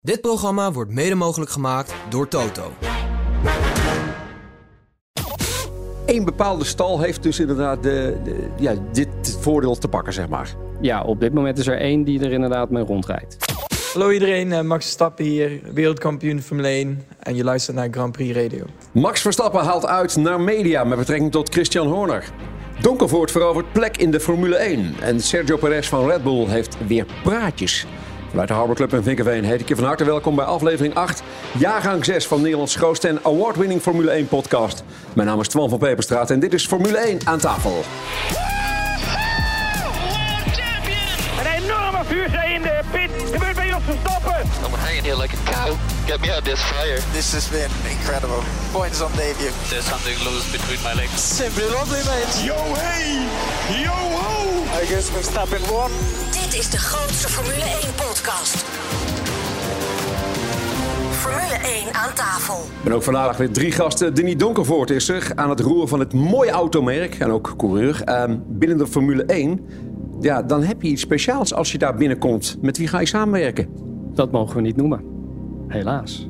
Dit programma wordt mede mogelijk gemaakt door Toto. Eén bepaalde stal heeft dus inderdaad de, de- ja, dit voordeel te pakken, zeg maar. Ja, op dit moment is er één die er inderdaad mee rondrijdt. Hallo iedereen, eh, Max Verstappen hier, wereldkampioen Formule 1 en je luistert naar Grand Prix Radio. Max Verstappen haalt uit naar media met betrekking tot Christian Horner. Donkervoort verovert plek in de Formule 1. En Sergio Perez van Red Bull heeft weer praatjes. Vanuit de Harbor Club in Vinkenveen heet ik je van harte welkom bij aflevering 8, jaargang 6 van Nederlands grootste en award-winning Formule 1 podcast. Mijn naam is Twan van Peperstraat en dit is Formule 1 aan tafel. Een enorme vuurzee in de pit. Gebeurt bij ons Verstappen. I'm hanging here like a cow. Get me out of this fire. This has been incredible. Points on debut. There's something loose between my legs. Simply lovely, mate. Yo hey, yo ho. I guess Verstappen won. Dit is de grootste Formule 1 podcast. Formule 1 aan tafel. Ik ben ook vandaag weer drie gasten. Denis Donkervoort is er aan het roer van het mooie automerk en ook coureur. Ehm, binnen de Formule 1, ja, dan heb je iets speciaals als je daar binnenkomt. Met wie ga je samenwerken? Dat mogen we niet noemen. Helaas.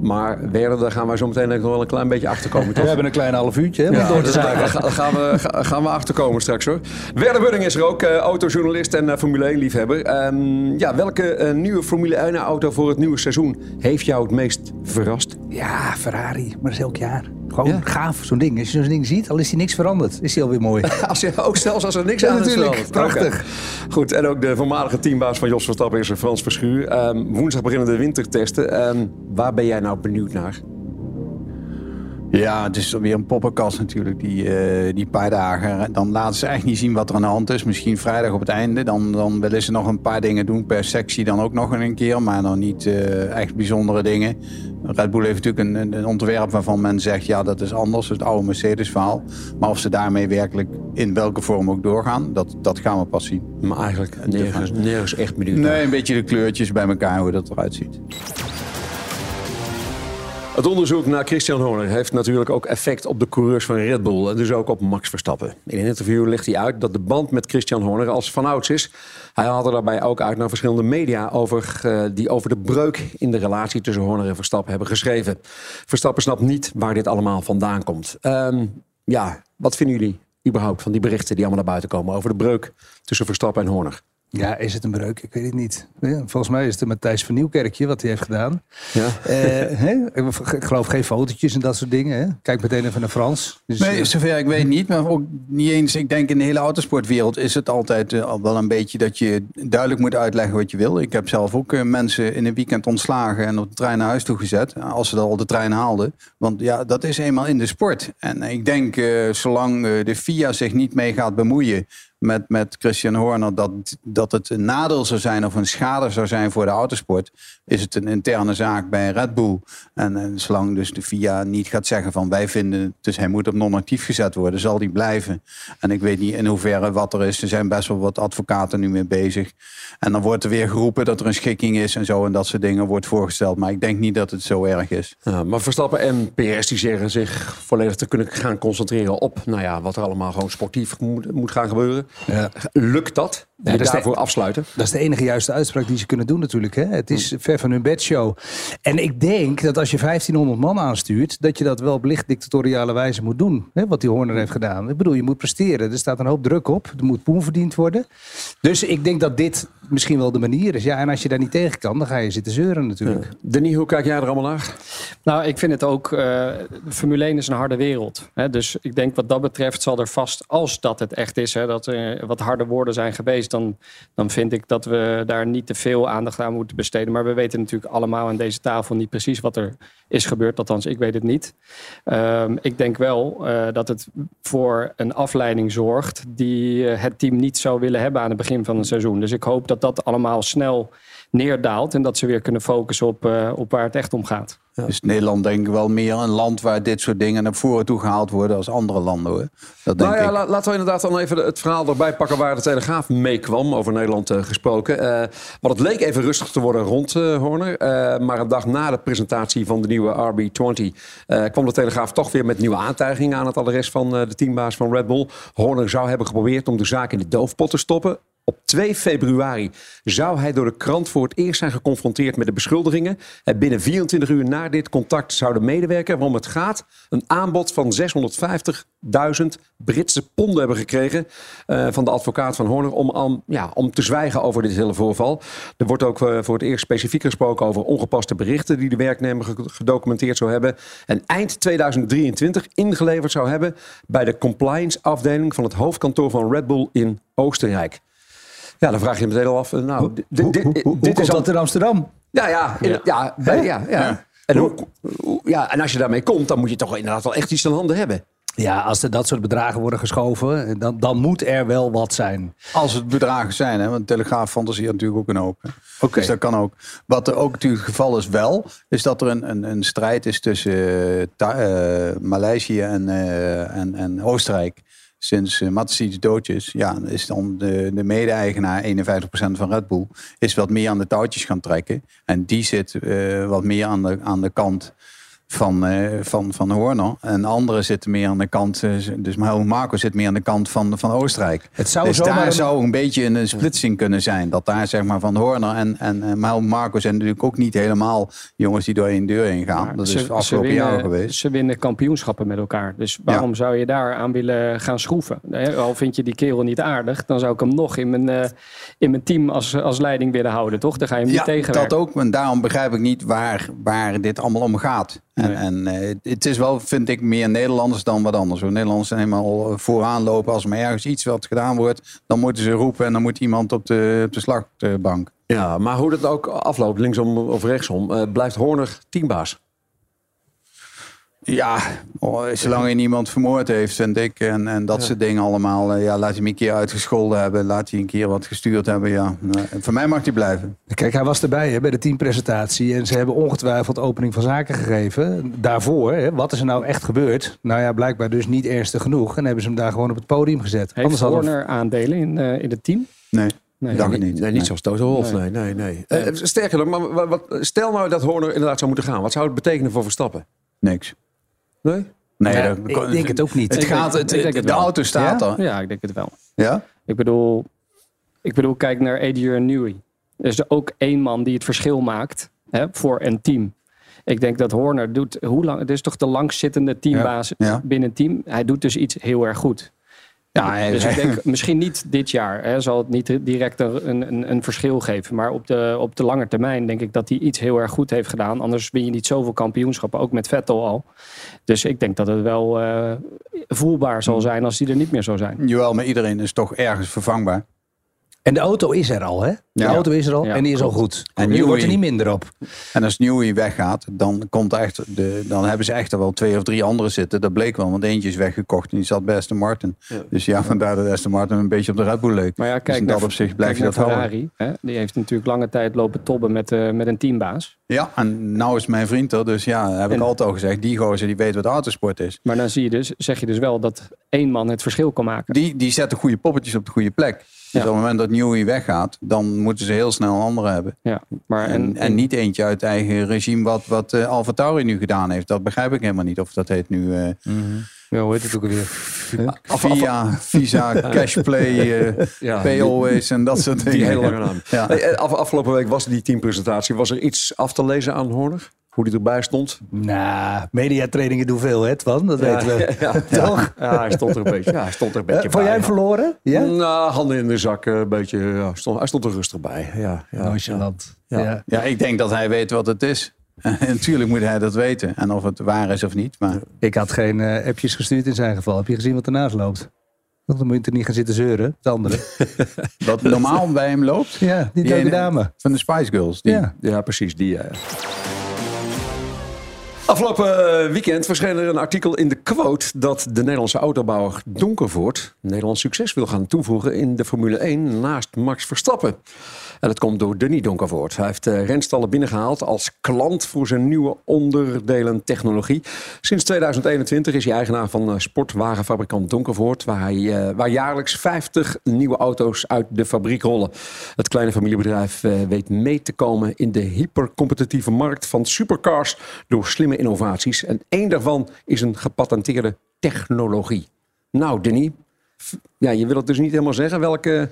Maar Werder, daar gaan wij zo meteen nog wel een klein beetje achter komen, toch? We hebben een klein half uurtje hè, om Ja, door te dus zagen. daar ga- gaan we, ga- gaan we achterkomen straks hoor. Werder Budding is er ook, eh, autojournalist en eh, Formule 1 liefhebber. Ehm, ja, welke eh, nieuwe Formule 1 auto voor het nieuwe seizoen heeft jou het meest verrast? Ja, Ferrari, maar dat is elk jaar. Gewoon Ja. gaaf, zo'n ding. Als je zo'n ding ziet, al is hij niks veranderd, is hij alweer mooi. Als je, ook zelfs als er niks Ja, aan is natuurlijk. veranderd. Prachtig. Goed, en ook de voormalige teambaas van Jos Verstappen is er, Frans Verschuur. Ehm, woensdag beginnen de wintertesten. Ehm, waar ben jij nou benieuwd naar? Ja, het is weer een poppenkast natuurlijk, die, eh, die paar dagen. Dan laten ze echt niet zien wat er aan de hand is. Misschien vrijdag op het einde. Dan, dan willen ze nog een paar dingen doen per sectie dan ook nog een keer. Maar dan niet eh, echt bijzondere dingen. Red Bull heeft natuurlijk een, een, ontwerp waarvan men zegt... ja, dat is anders, het oude Mercedes-verhaal. Maar of ze daarmee werkelijk in welke vorm ook doorgaan... dat, dat gaan we pas zien. Maar eigenlijk nergens, nergens echt benieuwd Nee, een beetje de kleurtjes bij elkaar, hoe dat eruit ziet. Het onderzoek naar Christian Horner heeft natuurlijk ook effect op de coureurs van Red Bull. En dus ook op Max Verstappen. In een interview legt hij uit dat de band met Christian Horner als vanouds is. Hij haalde daarbij ook uit naar verschillende media over, eh, die over de breuk in de relatie tussen Horner en Verstappen hebben geschreven. Verstappen snapt niet waar dit allemaal vandaan komt. Ehm, ja, wat vinden jullie überhaupt van die berichten die allemaal naar buiten komen over de breuk tussen Verstappen en Horner? Ja, is het een breuk? Ik weet het niet. Volgens mij is het een Matthijs van Nieuwkerkje wat hij heeft gedaan. Ja. Eh? Ik geloof geen fotootjes en dat soort dingen. Hè? Kijk meteen even naar Frans. Dus, Nee, eh, zover ik weet niet. Maar ook niet eens. Ik denk in de hele autosportwereld is het altijd eh, al wel een beetje dat je duidelijk moet uitleggen wat je wil. Ik heb zelf ook mensen in een weekend ontslagen en op de trein naar huis toe gezet. Als ze dan al de trein haalden. Want ja, dat is eenmaal in de sport. En ik denk, zolang de FIA zich niet mee gaat bemoeien met, met Christian Horner, dat, dat het een nadeel zou zijn of een schade zou zijn voor de autosport, is het een interne zaak bij Red Bull. En, en zolang dus de FIA niet gaat zeggen van wij vinden, dus hij moet op non-actief gezet worden, zal die blijven. En ik weet niet in hoeverre wat er is. Er zijn best wel wat advocaten nu mee bezig. En dan wordt er weer geroepen dat er een schikking is en zo en dat soort dingen wordt voorgesteld. Maar ik denk niet dat het zo erg is. Maar Verstappen en PS die zeggen zich volledig te kunnen gaan concentreren op nou ja, wat er allemaal gewoon sportief moet gaan gebeuren. Ja. Lukt dat? Ja, Die dat de- daarvoor afsluiten? Dat is de enige juiste uitspraak die ze kunnen doen natuurlijk. Hè? Het is ver van hun bedshow. En ik denk dat als je 1500 man aanstuurt... dat je dat wel op licht dictatoriale wijze moet doen. Hè? Wat die Horner heeft gedaan. Ik bedoel, je moet presteren. Er staat een hoop druk op. Er moet poen verdiend worden. Dus ik denk dat dit misschien wel de manier is. Ja, en als je daar niet tegen kan, dan ga je zitten zeuren natuurlijk. Denis, hoe kijk jij er allemaal naar? Nou, ik vind het ook. eh, de Formule 1 is een harde wereld. Hè? Dus ik denk wat dat betreft zal er vast, als dat het echt is, hè, dat er wat harde woorden zijn geweest, dan, dan vind ik dat we daar niet te veel aandacht aan moeten besteden. Maar we weten natuurlijk allemaal aan deze tafel niet precies wat er is gebeurd. Althans, ik weet het niet. Ehm, ik denk wel eh, dat het voor een afleiding zorgt die eh, het team niet zou willen hebben aan het begin van het seizoen. Dus ik hoop dat dat allemaal snel neerdaalt en dat ze weer kunnen focussen op, eh, op waar het echt om gaat. Dus Nederland denk ik wel meer een land waar dit soort dingen naar voren toe gehaald worden als andere landen hoor. Dat denk Nou ja, ik. la- laten we inderdaad dan even het verhaal erbij pakken waar de Telegraaf meekwam, over Nederland eh, gesproken. Eh, want het leek even rustig te worden rond eh, Horner. eh, maar een dag na de presentatie van de nieuwe RB20 eh, kwam de Telegraaf toch weer met nieuwe aantijgingen aan het adres van eh, de teambaas van Red Bull. Horner zou hebben geprobeerd om de zaak in de doofpot te stoppen. Op 2 februari zou hij door de krant voor het eerst zijn geconfronteerd met de beschuldigingen. En binnen 24 uur na dit contact zou de medewerker waarom het gaat een aanbod van 650.000 Britse ponden hebben gekregen eh, van de advocaat van Horner om, aan- ja, om te zwijgen over dit hele voorval. Er wordt ook eh, voor het eerst specifiek gesproken over ongepaste berichten die de werknemer ge- gedocumenteerd zou hebben. En eind 2023 ingeleverd zou hebben bij de compliance afdeling van het hoofdkantoor van Red Bull in Oostenrijk. Ja, dan vraag je je meteen al af. eh, Nou, dit, Hoe, hoe dit komt al- dat in Amsterdam? ja, ja, in- ja, bij- ja, ja. En, hoe, hoe- ja, en als je daarmee komt, dan moet je toch inderdaad wel echt iets aan handen hebben. Ja, als er dat soort bedragen worden geschoven, dan, dan moet er wel wat zijn. Als het bedragen zijn, hè, want de Telegraaf fantaseert natuurlijk ook een hoop. Oké. Dus dat kan ook. Wat er ook natuurlijk het geval is wel, is dat er een, een, een strijd is tussen eh, Maleisië en, eh, en, en Oostenrijk. Sinds uh, Matsushita dood is, ja, is dan de, de mede-eigenaar, 51% van Red Bull, is wat meer aan de touwtjes gaan trekken. En die zit eh, wat meer aan de, aan de kant van, eh, van, van Horner. En anderen zitten meer aan de kant, eh, dus Marco zit meer aan de kant van, van Oostenrijk. Het zou dus daar een- zou een beetje een splitsing kunnen zijn. Dat daar zeg maar van Horner en, en, Marco zijn natuurlijk ook niet helemaal jongens die door één deur heen gaan. Maar dat ze- is afgelopen jaar geweest. Ze winnen kampioenschappen met elkaar. Dus waarom zou je daar aan willen gaan schroeven? Al vind je die kerel niet aardig, dan zou ik hem nog in mijn, eh, in mijn team als, als leiding willen houden, toch? Dan ga je hem Ja, niet tegenwerken. dat ook. En daarom begrijp ik niet waar, waar dit allemaal om gaat. En, Nee. en eh, het is wel, vind ik, meer Nederlanders dan wat anders. hoor. Nederlanders zijn helemaal eh, vooraan lopen. Als er maar ergens iets wat gedaan wordt, dan moeten ze roepen en dan moet iemand op de, op de slagbank. Ja, maar hoe dat ook afloopt, linksom of rechtsom, eh, blijft Horner teambaas. Ja, oh, zolang hij niemand vermoord heeft, vind ik. En, en dat soort dingen allemaal. eh, ja, laat hij hem een keer uitgescholden hebben. Laat hij een keer wat gestuurd hebben. Ja, Nou, voor mij mag hij blijven. Kijk, hij was erbij hè, bij de teampresentatie. En ze hebben ongetwijfeld opening van zaken gegeven. Daarvoor, hè, wat is er nou echt gebeurd? Nou ja, blijkbaar dus niet ernstig genoeg. En hebben ze hem daar gewoon op het podium gezet. Heeft Horner aandelen in, eh, in het team? Nee, Nee. dacht ik niet. Nee, niet zoals Toto Wolff. Nee. Nee, nee, nee. Eh, sterker nog, maar wat, wat- stel nou dat Horner inderdaad zou moeten gaan. Wat zou het betekenen voor Verstappen? Niks. Nee? Nee, Ja, dat- ik denk het ook niet. Het Ik gaat, denk- het, ik denk het de auto staat Ja? Ja, ik denk het wel. Ja? Ik bedoel, ik bedoel kijk naar Adrian Newey. Er is er ook één man die het verschil maakt hè, voor een team. Ik denk dat Horner doet, hoe lang, het is toch de langstzittende teambaas Ja, ja. binnen het team. Hij doet dus iets heel erg goed. Ja, hij- dus ik denk misschien niet dit jaar. Hè, zal het niet direct een, een, een verschil geven. Maar op de, op de lange termijn denk ik dat hij iets heel erg goed heeft gedaan. Anders win je niet zoveel kampioenschappen. Ook met Vettel al. Dus ik denk dat het wel eh, voelbaar zal zijn als die er niet meer zou zijn. Jawel, maar iedereen is toch ergens vervangbaar. En de auto is er al, hè? De Ja. auto is er al Ja, en die is al goed. En nu wordt er niet minder op. En als Newey weggaat, dan, komt echt de, dan hebben ze echt er wel twee of drie anderen zitten. Dat bleek wel, want eentje is weggekocht en die zat bij Aston Martin. Dus ja, vandaar dat Aston Martin een beetje op de Red Bull leek. Maar ja, Dus kijk, in dat naar- opzicht blijf je dat. Ferrari. Hè? Die heeft natuurlijk lange tijd lopen tobben met, eh, met een teambaas. Ja, en nou is mijn vriend er, dus ja, heb ik altijd al gezegd. Die gozer die weet wat autosport is. Maar dan zie je dus, zeg je dus wel dat één man het verschil kan maken. Die, die zetten goede poppetjes op de goede plek. Dus Ja. op het moment dat Newey weggaat, dan moeten ze heel snel een andere hebben. Ja, maar En, en, en niet eentje uit het eigen regime wat, wat Alfa Tauri nu gedaan heeft. Dat begrijp ik helemaal niet. Of dat heet nu eh, Ja, hoe heet het ook alweer? via, Visa, Cashplay, eh Ja, Pay die- Always en dat soort dingen. Die hele lange naam. Ja. Hey, af- afgelopen week was die teampresentatie. Was er iets af te lezen aan Horner? Hoe die erbij stond? Nou, mediatrainingen doen veel, hè, Twan? Dat weten we. Ja, Toch? Ja, hij stond er een beetje, ja, hij stond er een beetje Eh, vond jij hem verloren? Ja? Nou, handen in de zak, eh, een beetje. Ja, stond, hij stond er rustig bij. Ja, ja. Ja. Ja. Ja, ik denk dat hij weet wat het is. En natuurlijk moet hij dat weten. En of het waar is of niet. Maar Ik had geen eh, appjes gestuurd in zijn geval. Heb je gezien wat ernaast loopt? Dan moet je er niet gaan zitten zeuren. Het andere. wat normaal bij hem loopt. Ja, die leuke dame. Van de Spice Girls. Die, Ja. Ja, precies. Die. Afgelopen eh, weekend verscheen er een artikel in de quote dat de Nederlandse autobouwer Donkervoort Nederlands succes wil gaan toevoegen in de Formule 1 naast Max Verstappen. En dat komt door Denis Donkervoort. Hij heeft eh, renstallen binnengehaald als klant voor zijn nieuwe onderdelen technologie. Sinds 2021 is hij eigenaar van eh, sportwagenfabrikant Donkervoort, waar, hij, eh, waar jaarlijks 50 nieuwe auto's uit de fabriek rollen. Het kleine familiebedrijf weet mee te komen in de hypercompetitieve markt van supercars door slimme innovaties. En één daarvan is een gepatenteerde technologie. Nou, Denis, Ja, je wil het dus niet helemaal zeggen welke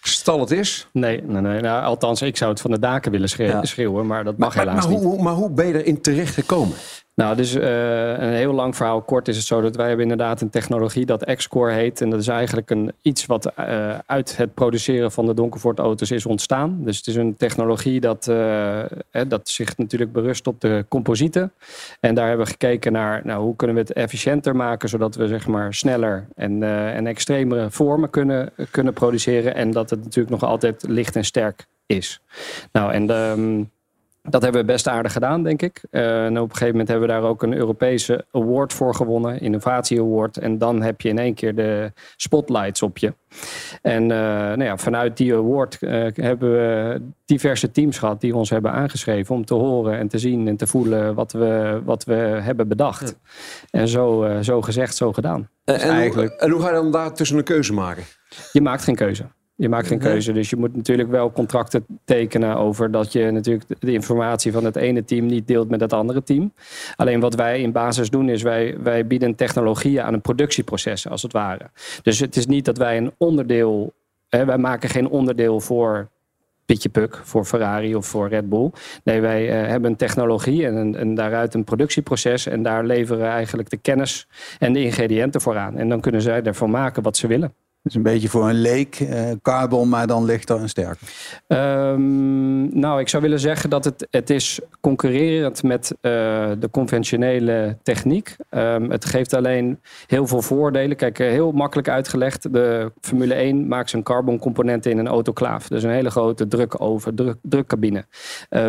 stal het is. Nee, nee, nee. Nou, althans, ik zou het van de daken willen schreeuwen, Ja. maar dat mag Maar, helaas maar, niet. hoe, maar hoe ben je erin terecht gekomen? Nou, dus eh, een heel lang verhaal kort is het zo dat wij hebben inderdaad een technologie dat X-Core heet. En dat is eigenlijk een, iets wat eh, uit het produceren van de Donkervoort auto's is ontstaan. Dus het is een technologie dat, eh, dat zich natuurlijk berust op de composieten. En daar hebben we gekeken naar nou, hoe kunnen we het efficiënter maken, zodat we zeg maar sneller en, en extremere vormen kunnen, kunnen produceren. En dat het natuurlijk nog altijd licht en sterk is. Nou, en ehm, dat hebben we best aardig gedaan, denk ik. Eh, en op een gegeven moment hebben we daar ook een Europese award voor gewonnen, Innovatie Award. En dan heb je in één keer de spotlights op je. En eh, nou ja, vanuit die award eh, hebben we diverse teams gehad die ons hebben aangeschreven om te horen en te zien en te voelen wat we, wat we hebben bedacht. En zo, eh, zo gezegd, zo gedaan. En, Dus en, hoe, eigenlijk, en hoe ga je dan daar tussen een keuze maken? je maakt geen keuze. Je maakt geen keuze. Dus je moet natuurlijk wel contracten tekenen over dat je natuurlijk de- informatie van het ene team niet deelt met het andere team. Alleen wat wij in basis doen is wij, wij bieden technologieën aan een productieproces als het ware. Dus het is niet dat wij een onderdeel, hè, wij maken geen onderdeel voor Pietje Puk, voor Ferrari of voor Red Bull. Nee, wij eh, hebben een technologie en, een- en daaruit een productieproces. En daar leveren we eigenlijk de kennis en de ingrediënten voor aan. En dan kunnen zij ervan maken wat ze willen. Is een beetje voor een leek, eh, carbon, maar dan lichter en sterker. Ehm, nou, ik zou willen zeggen dat het, het is concurrerend met eh, de conventionele techniek. Ehm, het geeft alleen heel veel voordelen. Kijk, eh, heel makkelijk uitgelegd. De Formule 1 maakt zijn carboncomponenten in een autoclaaf. Dus een hele grote drukoven, druk, drukcabine.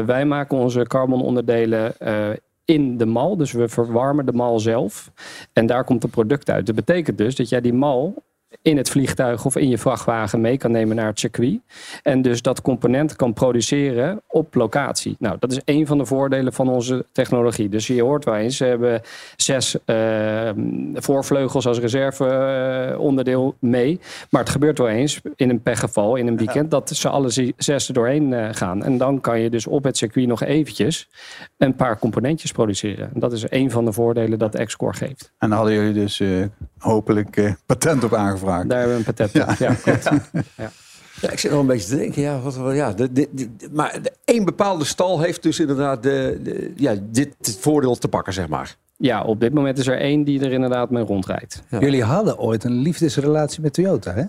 Wij maken onze carbononderdelen eh, in de mal. Dus we verwarmen de mal zelf. En daar komt het product uit. Dat betekent dus dat jij die mal in het vliegtuig of in je vrachtwagen mee kan nemen naar het circuit. En dus dat component kan produceren op locatie. Nou, dat is een van de voordelen van onze technologie. Dus je hoort wel eens, ze hebben zes eh, voorvleugels als reserveonderdeel mee. Maar het gebeurt wel eens in een pechgeval, in een weekend, dat ze alle zes er doorheen eh, gaan. En dan kan je dus op het circuit nog eventjes een paar componentjes produceren. En dat is een van de voordelen dat X-Core geeft. En daar hadden jullie dus eh, hopelijk eh, patent op aangevraagd. Daar hebben we een patent op. Ja, klopt. Ja. Ja, ik zit nog een beetje te denken. Ja, wat, wat- ja, de, de, de- maar één bepaalde stal heeft dus inderdaad de, de- ja, dit voordeel te pakken, zeg maar. Ja, op dit moment is er één die er inderdaad mee rondrijdt. Jullie hadden ooit een liefdesrelatie met Toyota, hè?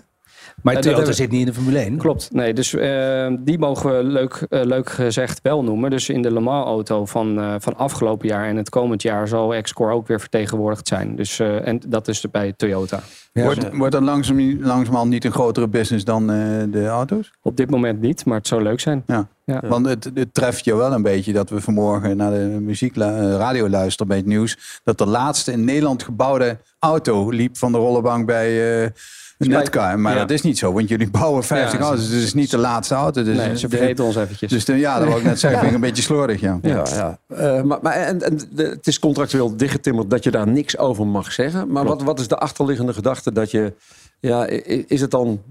Maar Toyota zit niet in de Formule 1. Klopt, nee, dus eh, die mogen we leuk, eh, leuk gezegd wel noemen. Dus in de Le Mans auto van, eh, van afgelopen jaar en het komend jaar zal X-Core ook weer vertegenwoordigd zijn. Dus, eh, en dat is bij Toyota. wordt, wordt dat langzaam, langzamerhand niet een grotere business dan eh, de auto's? Op dit moment niet, maar het zou leuk zijn. Ja. Ja. Want het, het treft je wel een beetje dat we vanmorgen naar de muziek eh, luisteren bij het nieuws. Dat de laatste in Nederland gebouwde auto liep van de rollenbank bij eh Netcar. Maar Ja. dat is niet zo, want jullie bouwen 50 Ja, auto's. Dus het is niet de laatste auto. Dus nee, ze de- vergeten ons eventjes. Dus de- ja, dat wil ik net zeggen. Vind ik een beetje slordig, ja. Ja, ja. Eh, maar, maar en, het is contractueel dichtgetimmerd dat je daar niks over mag zeggen. Maar wat, wat is de achterliggende gedachte dat je... Ja, is het dan...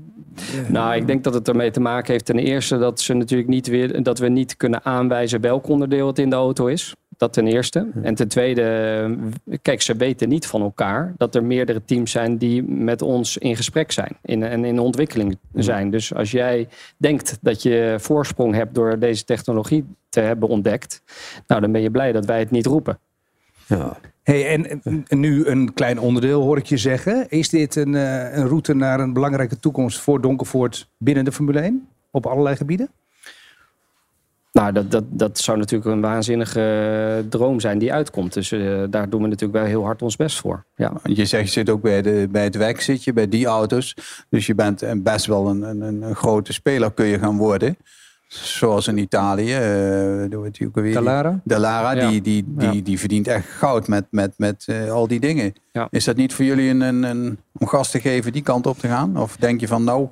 Nou, ik denk dat het ermee te maken heeft. Ten eerste dat ze natuurlijk niet weer dat we niet kunnen aanwijzen welk onderdeel het in de auto is. Dat ten eerste. En ten tweede, kijk, ze weten niet van elkaar dat er meerdere teams zijn die met ons in gesprek zijn in, en in ontwikkeling zijn. Dus als jij denkt dat je voorsprong hebt door deze technologie te hebben ontdekt, nou dan ben je blij dat wij het niet roepen. Ja. Hey, en, en nu een klein onderdeel hoor ik je zeggen. Is dit een, eh, een route naar een belangrijke toekomst voor Donkervoort binnen de Formule 1? Op allerlei gebieden? Nou, dat, dat, dat zou natuurlijk een waanzinnige eh, droom zijn die uitkomt. Dus eh, daar doen we natuurlijk wel heel hard ons best voor. Ja. Want Je zegt, je zit ook bij, de, bij het WEC, zit je bij die auto's. Dus je bent een- best wel een, een, een grote speler kun je gaan worden. Zoals in Italië. eh doen we het ook weer. Dallara, Ja. die, die, die, Ja. die verdient echt goud met, met, met eh, al die dingen. Ja. Is dat niet voor jullie een, een, een, om gas te geven die kant op te gaan? Of denk je van nou,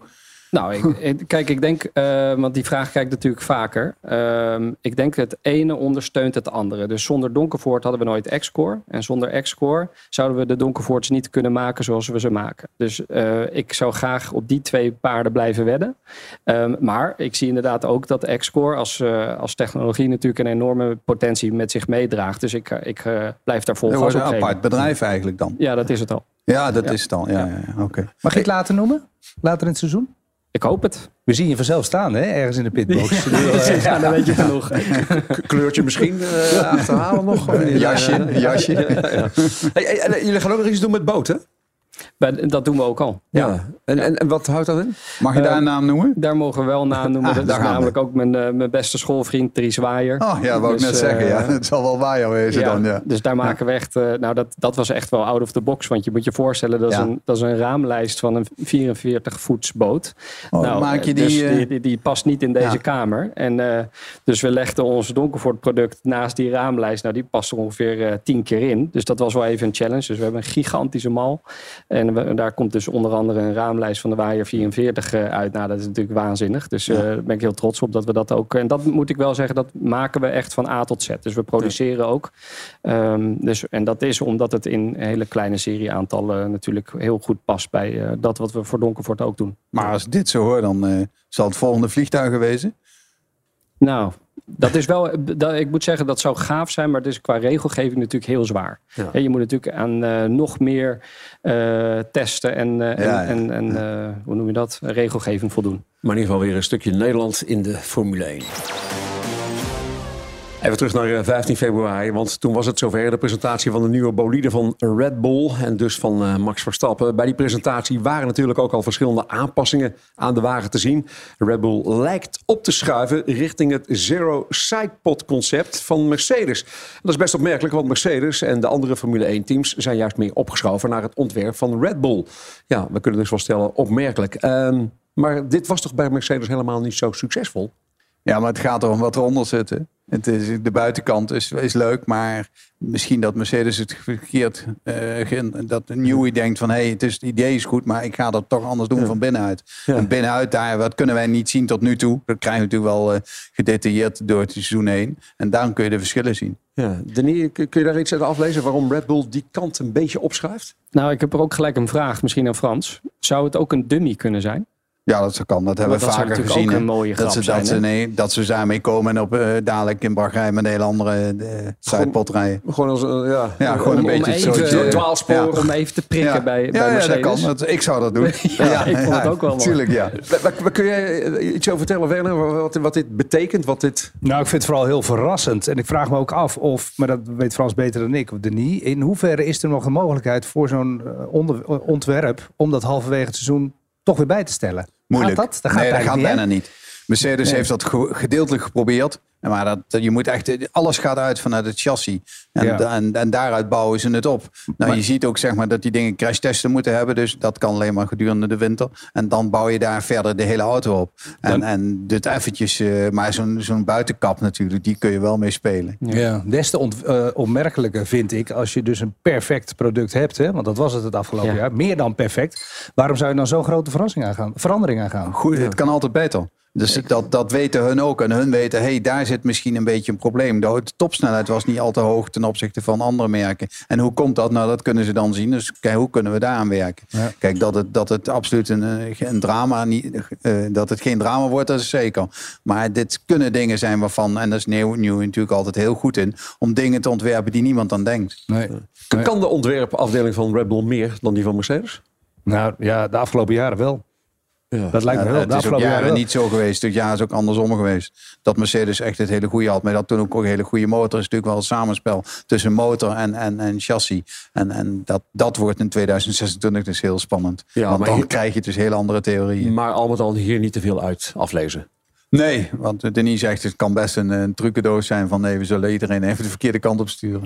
Nou, ik, ik- kijk, ik denk, eh, want die vraag krijg ik natuurlijk vaker. Ehm, ik denk het ene ondersteunt het andere. Dus zonder Donkervoort hadden we nooit X-Core. En zonder X-Core zouden we de Donkervoorts niet kunnen maken zoals we ze maken. Dus eh, ik zou graag op die twee paarden blijven wedden. Ehm, maar ik zie inderdaad ook dat X-Core als, eh, als technologie natuurlijk een enorme potentie met zich meedraagt. Dus ik, ik blijf daar vol Dat gas op een apart bedrijf eigenlijk dan. Ja, dat is het al. Ja, dat Ja. is het al. Ja, ja. ja, oké. Mag je het later noemen? Later in het seizoen? Ik hoop het. We zien je vanzelf staan, hè? Ergens in de pitbox. Ja, dan weet je genoeg. Kleurtje misschien eh, achterhalen nog? Jasje, Ja, ja. jasje. Ja, ja. Hey, hey, en jullie gaan ook nog iets doen met boten? Bij- Dat doen we ook al. Ja. En, en, en wat houdt dat in? Mag je daar een naam noemen? Daar mogen we wel naam noemen. Ah, dat daar is we. namelijk ook mijn, eh, mijn beste schoolvriend Dries Waaier. Oh ja, dat wou ik Dus, net zeggen. Ja. eh, Het zal wel jou wezen ja, dan. Ja. Dus daar maken we echt... eh, nou, dat, dat was echt wel out of the box. Want je moet je voorstellen, dat is, een, dat is een raamlijst van een 44 voets boot. Oh, maak je die, dus eh, die, die, die past niet in deze kamer. En, eh, dus we legden ons Donkervoort product naast die raamlijst. Nou, die past er ongeveer eh, tien keer in. Dus dat was wel even een challenge. Dus we hebben een gigantische mal. En we- daar komt dus onder andere een raamlijst van de Waaier 44 eh, uit. Nou, dat is natuurlijk waanzinnig. Dus eh, daar ben ik heel trots op dat we dat ook... En dat moet ik wel zeggen, dat maken we echt van A tot Z. Dus we produceren ook. Ehm, dus, en dat is omdat het in hele kleine serie aantallen natuurlijk heel goed past bij eh, dat wat we voor Donkervoort ook doen. Maar als dit zo hoor, dan eh, zal het volgende vliegtuig wezen. Nou, dat is wel. Dat, ik moet zeggen, dat zou gaaf zijn, maar het is qua regelgeving natuurlijk heel zwaar. Ja. Je moet natuurlijk aan eh, nog meer eh, testen en, eh, Ja, en, en, en hoe noem je dat? Regelgeving voldoen. Maar in ieder geval weer een stukje Nederland in de Formule 1. Even terug naar eh, 15 februari, want toen was het zover de presentatie van de nieuwe bolide van Red Bull en dus van eh, Max Verstappen. Bij die presentatie waren natuurlijk ook al verschillende aanpassingen aan de wagen te zien. Red Bull lijkt op te schuiven richting het Zero Sidepod concept van Mercedes. Dat is best opmerkelijk, want Mercedes en de andere Formule 1 teams zijn juist meer opgeschoven naar het ontwerp van Red Bull. Ja, we kunnen dus wel stellen opmerkelijk. Ehm, maar dit was toch bij Mercedes helemaal niet zo succesvol? Ja, maar het gaat erom wat eronder zit. hè. Het is, de buitenkant is, is leuk, maar misschien dat Mercedes het verkeerd... eh, ge- dat Newey denkt van, hé, hey, het, is, het idee is goed, maar ik ga dat toch anders doen van binnenuit. Ja. En binnenuit daar, wat kunnen wij niet zien tot nu toe? Dat krijgen we natuurlijk wel eh, gedetailleerd door het seizoen heen. En daarom kun je de verschillen zien. Ja, Denis, kun kun je daar iets uit aflezen waarom Red Bull die kant een beetje opschuift? Nou, ik heb er ook gelijk een vraag, misschien aan Frans. Zou het ook een dummy kunnen zijn? Ja, dat kan. Dat hebben we dat vaker natuurlijk gezien. ook hè. een mooie dat, grap ze, dat, ze, nee, dat ze daarmee komen en op eh, dadelijk in Bahrein met een hele andere uh, sidepot rijden. Gewoon als een, ja, Ja, gewoon een om beetje even- het zootje. dwaalspoor. Ja. Om even te prikken Ja. bij, ja, bij ja, dat Mercedes. kan. Dat, ik zou dat doen. Ja, ik vond het ook wel mooi. Tuurlijk, ja. Kun jij eh, iets over vertellen, Werner? Wat, wat dit betekent? Wat dit... Nou, ik vind het vooral heel verrassend. En ik vraag me ook af of, maar dat weet Frans beter dan ik, of Denis. In hoeverre is er nog een mogelijkheid voor zo'n eh, ontwerp om dat halverwege het seizoen toch weer bij te stellen? Moeilijk. Gaat dat? Dat gaat nee, dat gaat bijna niet. Mercedes Nee. heeft dat ge- gedeeltelijk geprobeerd. Maar dat, je moet echt, alles gaat uit vanuit het chassis. En, Ja. en, en daaruit bouwen ze het op. Nou, Maar- je ziet ook zeg maar, dat die dingen crashtesten moeten hebben. Dus dat kan alleen maar gedurende de winter. En dan bouw je daar verder de hele auto op. En, Dan- en dit eventjes, eh, maar zo'n zo'n buitenkap natuurlijk, die kun je wel mee spelen. Ja, des te ont, eh, opmerkelijker vind ik als je dus een perfect product hebt, hè, want dat was het het afgelopen Ja. jaar, meer dan perfect. Waarom zou je dan zo'n grote verrassing aangaan, verandering aangaan? Goed, het kan altijd beter. Dus dat, dat weten hun ook. En hun weten, hé, hey, daar zit misschien een beetje een probleem. De de topsnelheid was niet al te hoog ten opzichte van andere merken. En hoe komt dat? Nou, dat kunnen ze dan zien. Dus kijk, hoe kunnen we daar aan werken? Ja. Kijk, dat het, dat het absoluut een, eh, een drama niet, eh, dat het geen drama wordt, dat is zeker. Maar dit kunnen dingen zijn waarvan, en daar is Nieuw, Nieuw natuurlijk altijd heel goed in, om dingen te ontwerpen die niemand aan denkt. Nee. Nee. Kan de ontwerpafdeling van Red Bull meer dan die van Mercedes? Nou ja, de afgelopen jaren wel. Ja. Dat lijkt me Ja, wel. het is ook jaren niet zo geweest. Dit jaar is ook andersom geweest. Dat Mercedes echt het hele goede had. Maar dat toen ook een hele goede motor is natuurlijk wel een samenspel tussen motor en, en, en chassis. En, en dat, dat wordt in 2026 dus heel spannend. Ja, Want maar dan hier- krijg je dus hele andere theorieën. Maar al met al hier niet te veel uit aflezen. Nee, want Denis zegt het kan best een, een trucendoos zijn van nee, we zullen iedereen even de verkeerde kant op sturen.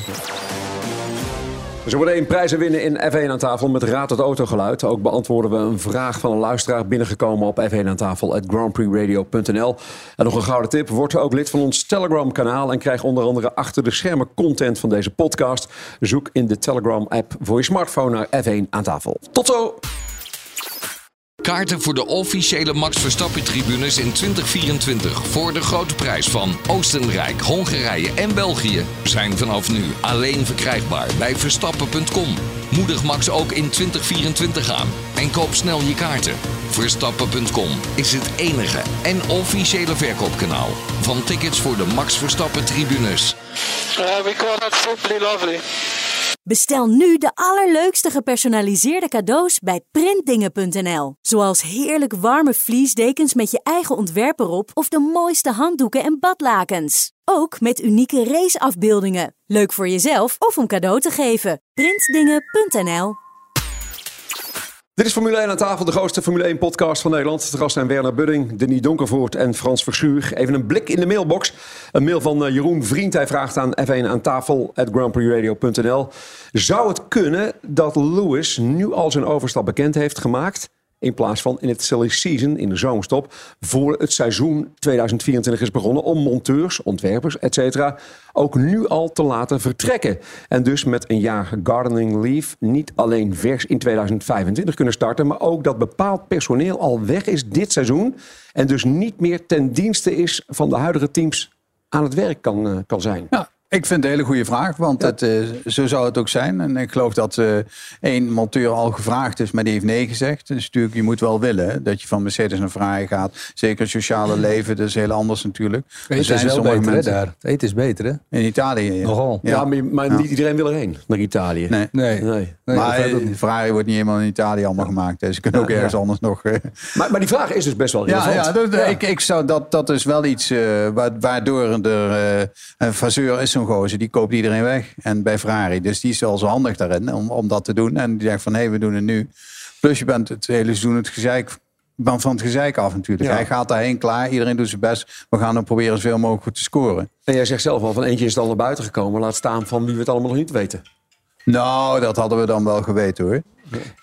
Zo worden één prijzen winnen in F1 aan tafel met Raad het Autogeluid. Ook beantwoorden we een vraag van een luisteraar binnengekomen op F1 aan tafel at grandprixradio.nl. En nog een gouden tip, word ook lid van ons Telegram kanaal en krijg onder andere achter de schermen content van deze podcast. Zoek in de Telegram app voor je smartphone naar F1 aan tafel. Tot zo! Kaarten voor de officiële Max Verstappen-tribunes in 2024 voor de grote prijs van Oostenrijk, Hongarije en België zijn vanaf nu alleen verkrijgbaar bij Verstappen.com. Moedig Max ook in 2024 aan en koop snel je kaarten. Verstappen.com is het enige en officiële verkoopkanaal van tickets voor de Max Verstappen-tribunes. Uh, we call that simply lovely. Bestel nu de allerleukste gepersonaliseerde cadeaus bij printdingen.nl. Zoals heerlijk warme vliesdekens met je eigen ontwerp erop of de mooiste handdoeken en badlakens. Ook met unieke raceafbeeldingen. Leuk voor jezelf of om cadeau te geven. Printdingen.nl Dit is Formule 1 aan tafel, de grootste Formule 1-podcast van Nederland. De gast zijn Werner Budding, Denis Donkervoort en Frans Verschuur. Even een blik in de mailbox. Een mail van eh, Jeroen Vriend. Hij vraagt aan F1 aan tafel, at. Zou het kunnen dat Lewis nu al zijn overstap bekend heeft gemaakt... in plaats van in het silly season, in de zomerstop... voor het seizoen 2024 is begonnen... om monteurs, ontwerpers, etc. ook nu al te laten vertrekken. En dus met een jaar gardening leave... niet alleen vers in 2025 kunnen starten... maar ook dat bepaald personeel al weg is dit seizoen... en dus niet meer ten dienste is van de huidige teams aan het werk kan, eh, kan zijn. Ik vind het een hele goede vraag, want het, eh, zo zou het ook zijn. En ik geloof dat eh, één monteur al gevraagd is, maar die heeft nee gezegd. Dus natuurlijk, je moet wel willen hè, dat je van Mercedes naar Ferrari gaat. Zeker het sociale leven, dat is heel anders natuurlijk. Het is wel beter mensen- daar. Het eten is beter hè? In Italië, ja. Nogal. Ja, maar, maar niet iedereen wil erheen, naar Italië. Nee. Nee. Nee. Nee, maar eh. Ferrari wordt niet helemaal in Italië allemaal gemaakt. Dus ze kunnen ook ergens ja. anders nog... eh, Maar, maar die vraag is dus best wel Ja, relevant. ja, dat, Ik, ik zou, dat, dat is wel iets eh, wa- waardoor er eh, een faseur is zo'n gozer. Die koopt iedereen weg. En bij Ferrari. Dus die is wel zo handig daarin om, om dat te doen. En die zegt van, hé, we doen het nu. Plus je bent het hele seizoen het gezeik van van het gezeik af natuurlijk. Ja. Hij gaat daarheen klaar. Iedereen doet zijn best. We gaan dan proberen zoveel mogelijk goed te scoren. En jij zegt zelf al, van eentje is het al naar buiten gekomen. Laat staan van wie we het allemaal nog niet weten. Nou, dat hadden we dan wel geweten hoor.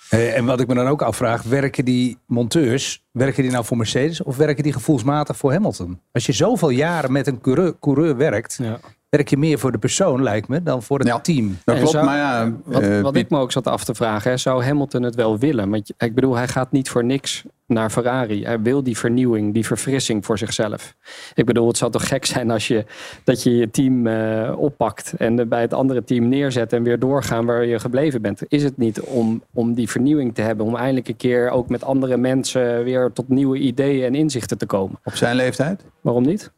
Eh, en wat ik me dan ook afvraag, werken die monteurs, werken die nou voor Mercedes of werken die gevoelsmatig voor Hamilton? Als je zoveel jaren met een coureur, coureur werkt, Ja. Werk je meer voor de persoon, lijkt me, dan voor het Ja. team. Dat En klopt, zou- maar ja... Wat, eh, wat Piet- ik me ook zat af te vragen, hè, zou Hamilton het wel willen? Want ik bedoel, hij gaat niet voor niks naar Ferrari. Hij wil die vernieuwing, die verfrissing voor zichzelf. Ik bedoel, het zou toch gek zijn als je dat je je team eh, oppakt en er bij het andere team neerzet en weer doorgaan waar je gebleven bent. Is het niet om, om die vernieuwing te hebben, om eindelijk een keer ook met andere mensen weer tot nieuwe ideeën en inzichten te komen? Op zijn leeftijd? Waarom niet?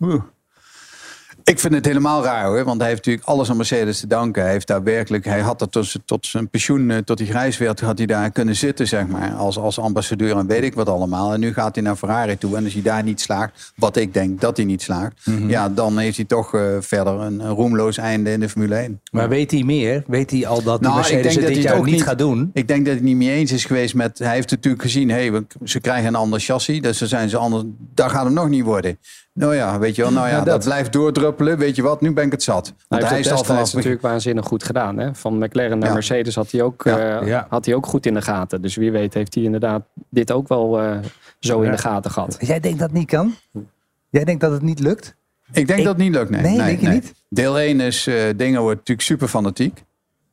Oeh. Ik vind het helemaal raar hoor, want hij heeft natuurlijk alles aan Mercedes te danken. Hij heeft daar werkelijk, hij had dat tot, tot zijn pensioen, eh, tot hij grijs werd, had hij daar kunnen zitten, zeg maar. Als, als ambassadeur en weet ik wat allemaal. En nu gaat hij naar Ferrari toe. En als hij daar niet slaagt, wat ik denk dat hij niet slaagt, ja, dan heeft hij toch eh, verder een, een roemloos einde in de Formule 1. Maar weet hij meer? Weet hij al dat Nou, ik Mercedes denk dat dit hij ook niet gaat doen? Ik denk dat hij het niet mee eens is geweest met. Hij heeft natuurlijk gezien, hey, we- ze krijgen een ander chassis. Dus dan zijn ze anders. Dat gaat hem nog niet worden. Nou ja, weet je wel. Nou ja, Ja, dat. dat. blijft doordruppelen. Weet je wat, nu ben ik het zat. Hij Want heeft hij het is al vanaf. natuurlijk waanzinnig goed gedaan. Hè? Van McLaren naar Ja. Mercedes had hij, ook, Ja. eh, Ja. had hij ook goed in de gaten. Dus wie weet heeft hij inderdaad dit ook wel eh, zo in de gaten gehad. Jij denkt dat het niet kan? Jij denkt dat het niet lukt? Ik denk Ik- dat het niet lukt. Nee, Nee, denk je niet? Deel 1 is. eh dingen wordt natuurlijk super fanatiek.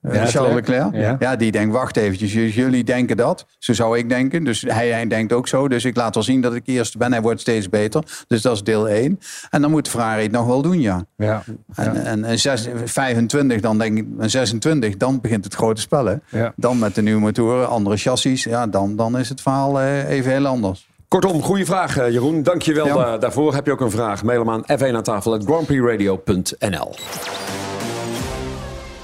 Eh, Ja, Charles Leclerc. Leclerc. Ja. Ja. die denkt, wacht eventjes, jullie denken dat. Zo zou ik denken. Dus hij, hij denkt ook zo. Dus ik laat wel zien dat ik eerst ben. Hij wordt steeds beter. Dus dat is deel 1. En dan moet Ferrari het nog wel doen, ja. Ja. En, en, en zes- 25, dan denk ik, en 26, dan begint het grote spel. Hè? Ja. Dan met de nieuwe motoren, andere chassis. Ja, dan, dan is het verhaal eh, even heel anders. Kortom, goede vraag eh, Jeroen. Dank je wel Ja. daarvoor. Heb je ook een vraag? Mail hem aan f1 aan tafel grandprixradio.nl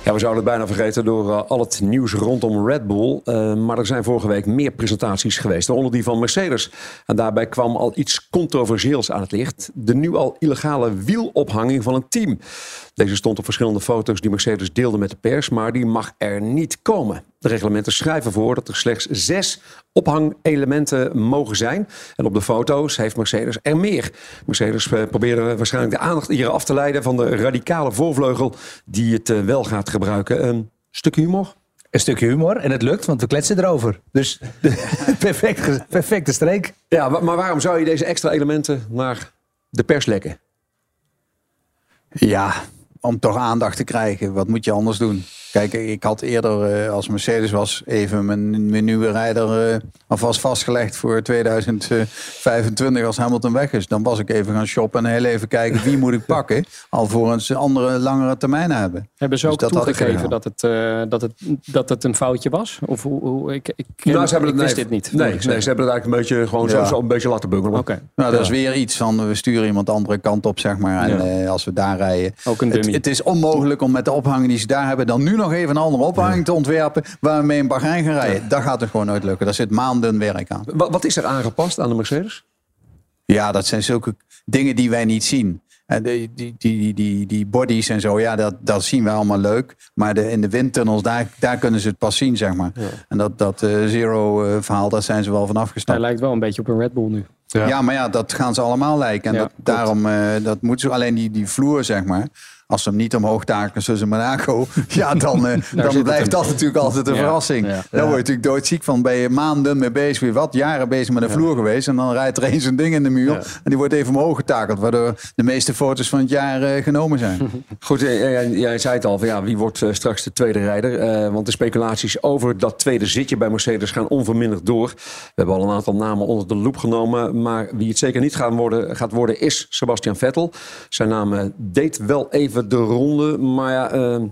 ja, we zouden het bijna vergeten door eh, al het nieuws rondom Red Bull. Eh, maar er zijn vorige week meer presentaties geweest, waaronder die van Mercedes. En daarbij kwam al iets controversieels aan het licht. De nu al illegale wielophanging van een team. Deze stond op verschillende foto's die Mercedes deelde met de pers, maar die mag er niet komen. De reglementen schrijven voor dat er slechts zes ophangelementen mogen zijn. En op de foto's heeft Mercedes er meer. Mercedes eh, probeerde waarschijnlijk de aandacht hier af te leiden van de radicale voorvleugel die het wel gaat gebruiken. Een stukje humor? Een stukje humor en het lukt, want we kletsen erover. Dus perfect, ge- perfecte streek. Ja, maar waarom zou je deze extra elementen naar de pers lekken? Ja, om toch aandacht te krijgen. Wat moet je anders doen? Kijk, ik had eerder eh, als Mercedes was even mijn, mijn nieuwe rijder eh, alvast vastgelegd voor 2025 als Hamilton weg is. Dan was ik even gaan shoppen en heel even kijken wie moet ik pakken. Alvorens ze andere langere termijnen hebben. Hebben ze Dus ook dat toegegeven dat het, eh, dat, het, dat het een foutje was? Of hoe, hoe ik, ik, Nou, ze hebben ik het, wist nee, dit niet. Nee, nee, ze hebben het eigenlijk een beetje, gewoon Ja. zo, zo een beetje laten bungelen. Oké. Nou, dat Ja. is weer iets van we sturen iemand de andere kant op, zeg maar. En Ja. eh, als we daar rijden. Ook een Het, dummy. het is onmogelijk om met de ophanging die ze daar hebben, dan nu nog even een andere ophanging te ontwerpen waar we mee in Bahrein gaan rijden. Dat gaat er gewoon nooit lukken. Daar zit maanden werk aan. Wat, wat is er aangepast aan de Mercedes? Ja, dat zijn zulke dingen die wij niet zien. En die, die, die, die, die bodies en zo, ja, dat, dat zien wij allemaal leuk. Maar de, in de windtunnels, daar, daar kunnen ze het pas zien, zeg maar. En dat, dat eh, zero-verhaal, daar zijn ze wel van Hij afgestapt. lijkt wel een beetje op een Red Bull nu. Ja. maar ja, dat gaan ze allemaal lijken. En Ja, dat, daarom eh, dat moeten ze alleen die, die vloer, zeg maar. Als ze hem niet omhoog takelen zoals in Monaco, ja, dan, eh, dan blijft dat natuurlijk altijd een Ja, verrassing. ja. Daar word je natuurlijk doodziek van. Ben je maanden mee bezig, weer wat jaren bezig met een vloer geweest. En dan rijdt er eens een ding in de muur. En die wordt even omhoog getakeld. Waardoor de meeste foto's van het jaar eh, genomen zijn. Goed, eh, jij, jij zei het al, van, ja, wie wordt straks de tweede rijder? Want de speculaties over dat tweede zitje bij Mercedes gaan onverminderd door. We hebben al een aantal namen onder de loep genomen. Maar wie het zeker niet gaan worden, gaat worden is Sebastian Vettel. Zijn naam deed wel even de ronde. Maar ja, eh,